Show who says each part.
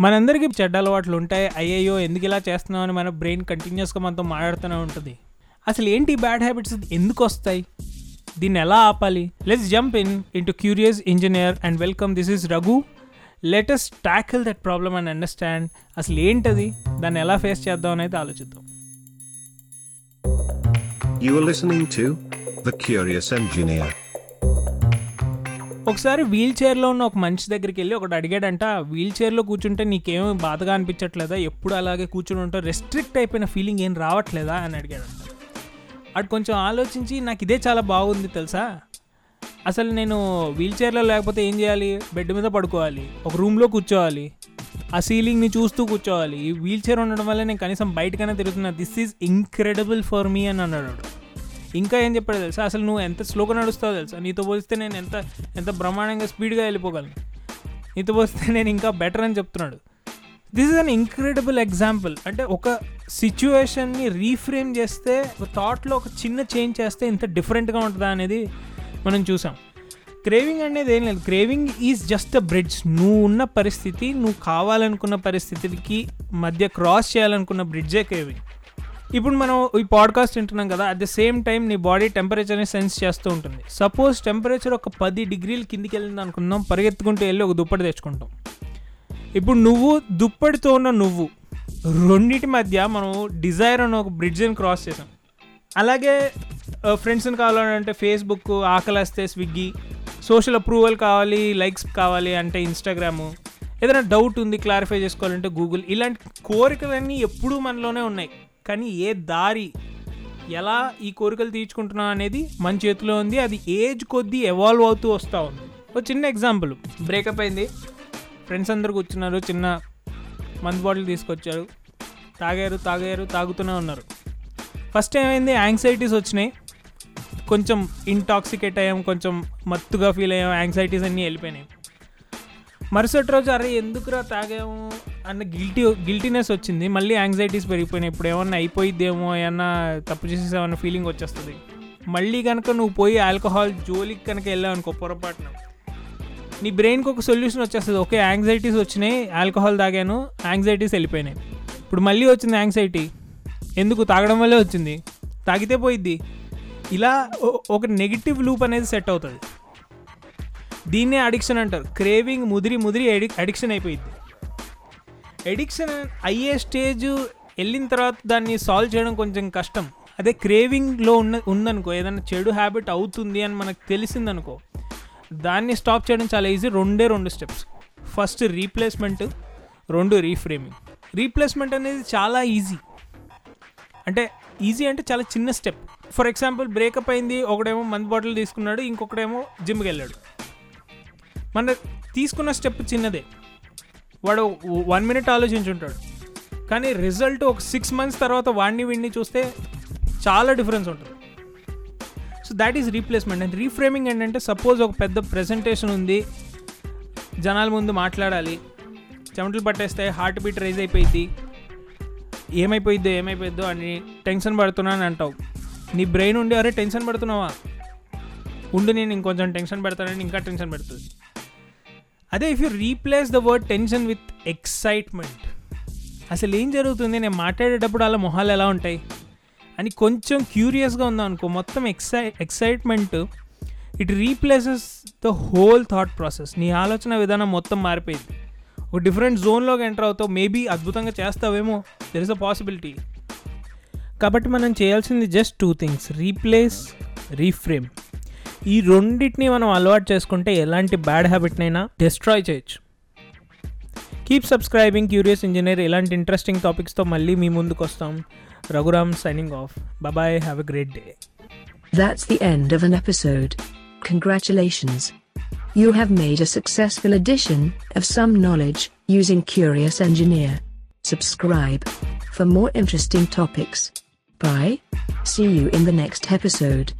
Speaker 1: మనందరికీ చెడ్డ అలవాట్లు ఉంటాయి అయ్యయ్యో ఎందుకు ఇలా చేస్తున్నామని అని మన బ్రెయిన్ కంటిన్యూస్గా మనతో మాట్లాడుతూనే ఉంటుంది. అసలు ఏంటి బ్యాడ్ హ్యాబిట్స్? ఎందుకు వస్తాయి దీన్ని ఎలా ఆపాలి? Let's jump in into curious engineer and welcome this is Raghu latest tackle that problem and understand అసలు ఏంటది? దాన్ని ఎలా ఫేస్ చేద్దాం అనేది ఆలోచిద్దాం.
Speaker 2: You are listening to The Curious Engineer.
Speaker 1: ఒకసారి వీల్ చైర్లో ఉన్న ఒక మనిషి దగ్గరికి వెళ్ళి ఒకటి అడిగాడంట వీల్ చైర్లో కూర్చుంటే నీకేం బాధగా అనిపించట్లేదా? ఎప్పుడు అలాగే కూర్చుని ఉంటా రెస్ట్రిక్ట్ అయిపోయిన ఫీలింగ్ ఏం రావట్లేదా? అని అడిగాడంట. అటు కొంచెం ఆలోచించి నాకు ఇదే చాలా బాగుంది తెలుసా? అసలు నేను వీల్ చైర్లో లేకపోతే ఏం చేయాలి? బెడ్ మీద పడుకోవాలి ఒక రూమ్లో కూర్చోవాలి ఆ సీలింగ్ని చూస్తూ కూర్చోవాలి. ఈ వీల్ చైర్ ఉండడం వల్ల నేను కనీసం బయటకైనా తిరుగుతున్నా. This is incredible for me అని అన్నాడు ఇంకా ఏం చెప్పాడు తెలుసా? అసలు నువ్వు ఎంత స్లోగా నడుస్తావు తెలుసా? నీతో పోలిస్తే నేను ఎంత ఎంత బ్రహ్మాండంగా స్పీడ్గా వెళ్ళిపోగలను? నీతో పోలిస్తే నేను ఇంకా బెటర్ అని చెప్తున్నాడు. This is an incredible example అంటే ఒక సిచ్యువేషన్ని రీఫ్రేమ్ చేస్తే ఒక థాట్లో ఒక చిన్న చేంజ్ చేస్తే ఇంత డిఫరెంట్గా ఉంటుందా అనేది మనం చూసాం. క్రేవింగ్ అనేది ఏం లేదు. Craving is just a bridge నువ్వు ఉన్న పరిస్థితి నువ్వు కావాలనుకున్న పరిస్థితికి మధ్య క్రాస్ చేయాలనుకున్న బ్రిడ్జే క్రేవింగ్ ఇప్పుడు మనం ఈ పాడ్కాస్ట్ వింటున్నాం కదా అట్ ద సేమ్ టైం నీ బాడీ టెంపరేచర్ని సెన్స్ చేస్తూ ఉంటుంది. సపోజ్ టెంపరేచర్ ఒక పది డిగ్రీల కిందికి వెళ్ళింది అనుకుందాం పరిగెత్తుకుంటూ వెళ్ళి ఒక దుప్పటి తెచ్చుకుంటాం. ఇప్పుడు నువ్వు దుప్పటితో ఉన్న నువ్వు రెండింటి మధ్య మనం డిజైర్ అనే ఒక బ్రిడ్జ్ని క్రాస్ చేసాం. అలాగే ఫ్రెండ్స్ని కావాలంటే ఫేస్బుక్ ఆకలిస్తే స్విగ్గీ సోషల్ అప్రూవల్ కావాలి లైక్స్ కావాలి అంటే ఇన్స్టాగ్రాము ఏదైనా డౌట్ ఉంది క్లారిఫై చేసుకోవాలంటే గూగుల్ ఇలాంటి కోరికలన్నీ ఎప్పుడూ మనలోనే ఉన్నాయి. కానీ ఏ దారి ఎలా ఈ కోరికలు తీర్చుకుంటున్నాం అనేది మన చేతిలో ఉంది. అది ఏజ్ కొద్దీ ఎవాల్వ్ అవుతూ వస్తూ ఉంది. ఒక చిన్న ఎగ్జాంపుల్ బ్రేకప్ అయింది. ఫ్రెండ్స్ అందరు కూర్చున్నారు. చిన్న మందు బాటిల్ తీసుకొచ్చారు. తాగారు తాగారు తాగుతూనే ఉన్నారు. ఫస్ట్ ఏమైంది? యాంగ్జైటీస్ వచ్చినాయి. కొంచెం ఇంటాక్సికేట్ అయ్యాం. కొంచెం మత్తుగా ఫీల్ అయ్యాం. యాంగ్జైటీస్ అన్నీ వెళ్ళిపోయినాయి. మరుసటి రోజు అరే ఎందుకురా తాగాము? అన్న గిల్టీ గిల్టీనెస్ వచ్చింది. మళ్ళీ యాంగ్జైటీస్ పెరిగిపోయినాయి. ఇప్పుడు ఏమన్నా అయిపోయిద్దేమో ఏమన్నా తప్పు చేసేసామన్న ఫీలింగ్ వచ్చేస్తుంది. మళ్ళీ కనుక నువ్వు పోయి ఆల్కహాల్ జోలికి కనుక వెళ్ళావు అనుకో పొరపాటున నీ బ్రెయిన్కి ఒక సొల్యూషన్ వచ్చేస్తుంది. ఓకే యాంగ్జైటీస్ వచ్చినాయి ఆల్కహాల్ తాగాను యాంగ్జైటీస్ వెళ్ళిపోయినాయి. ఇప్పుడు మళ్ళీ వచ్చింది యాంగ్జైటీ ఎందుకు? తాగడం వల్లే వచ్చింది. తాగితే పోయిద్ది. ఇలా ఒక నెగిటివ్ లూప్ అనేది సెట్ అవుతుంది. దీన్నే అడిక్షన్ అంటారు. క్రేవింగ్ ముదిరి ముదిరి అడిక్షన్ అయిపోయింది ఎడిక్షన్ అయ్యే స్టేజ్ వెళ్ళిన తర్వాత దాన్ని సాల్వ్ చేయడం కొంచెం కష్టం. అదే క్రేవింగ్లో ఉన్న ఉందనుకో ఏదైనా చెడు హ్యాబిట్ అవుతుంది అని మనకు తెలిసిందనుకో దాన్ని స్టాప్ చేయడం చాలా ఈజీ. రెండే రెండు స్టెప్స్. ఫస్ట్ రీప్లేస్మెంట్ రెండు రీఫ్రేమింగ్. రీప్లేస్మెంట్ అనేది చాలా ఈజీ. అంటే ఈజీ అంటే చాలా చిన్న స్టెప్. ఫర్ ఎగ్జాంపుల్ బ్రేకప్ అయింది ఒకడేమో మందు బాటిల్ తీసుకున్నాడు ఇంకొకడేమో జిమ్కి వెళ్ళాడు. మన తీసుకున్న స్టెప్ చిన్నదే. వాడు వన్ మినిట్ ఆలోచించుంటాడు. కానీ రిజల్ట్ ఒక సిక్స్ మంత్స్ తర్వాత వాడిని వీడిని చూస్తే చాలా డిఫరెన్స్ ఉంటుంది. So that is replacement and reframing ఏంటంటే సపోజ్ ఒక పెద్ద ప్రెజెంటేషన్ ఉంది జనాల ముందు మాట్లాడాలి చెమటలు పట్టేస్తే హార్ట్ బీట్ రైజ్ అయిపోయింది ఏమైపోయిద్దో ఏమైపోయిద్దో అని టెన్షన్ పడుతున్నాను అంటావు. నీ బ్రెయిన్ ఉండి అరే టెన్షన్ పడుతున్నావా? ఉండి నేను ఇంకొంచెం టెన్షన్ పెడతానని ఇంకా టెన్షన్ పెడుతుంది. అదే if you replace the word tension with excitement అసలు ఏం జరుగుతుంది? నేను మాట్లాడేటప్పుడు అలా మొహాలు ఎలా ఉంటాయి? అని కొంచెం క్యూరియస్గా ఉందాం అనుకో మొత్తం ఎక్సై excitement it replaces the whole thought process నీ ఆలోచన విధానం మొత్తం మారిపోయింది. ఒక డిఫరెంట్ జోన్లోకి ఎంటర్ అవుతావు. మేబీ అద్భుతంగా చేస్తావేమో దెర్ ఇస్ అ పాసిబిలిటీ కాబట్టి మనం చేయాల్సింది just two things replace reframe ఈ రెండింటిని మనం అలవాటు చేసుకుంటే ఎలాంటి బ్యాడ్ హ్యాబిట్నైనా డిస్ట్రాయ్ చేయొచ్చు కీప్ సబ్స్క్రైబింగ్ క్యూరియస్ ఇంజనీర్ ఇలాంటి ఇంట్రెస్టింగ్ టాపిక్స్తో మళ్ళీ మీ ముందుకు వస్తాం Raghuram signing off bye have a great day
Speaker 3: That's the end of an episode. Congratulations. You have made a successful addition of some knowledge using Curious Engineer. Subscribe for more interesting topics. Bye. See you in the next episode.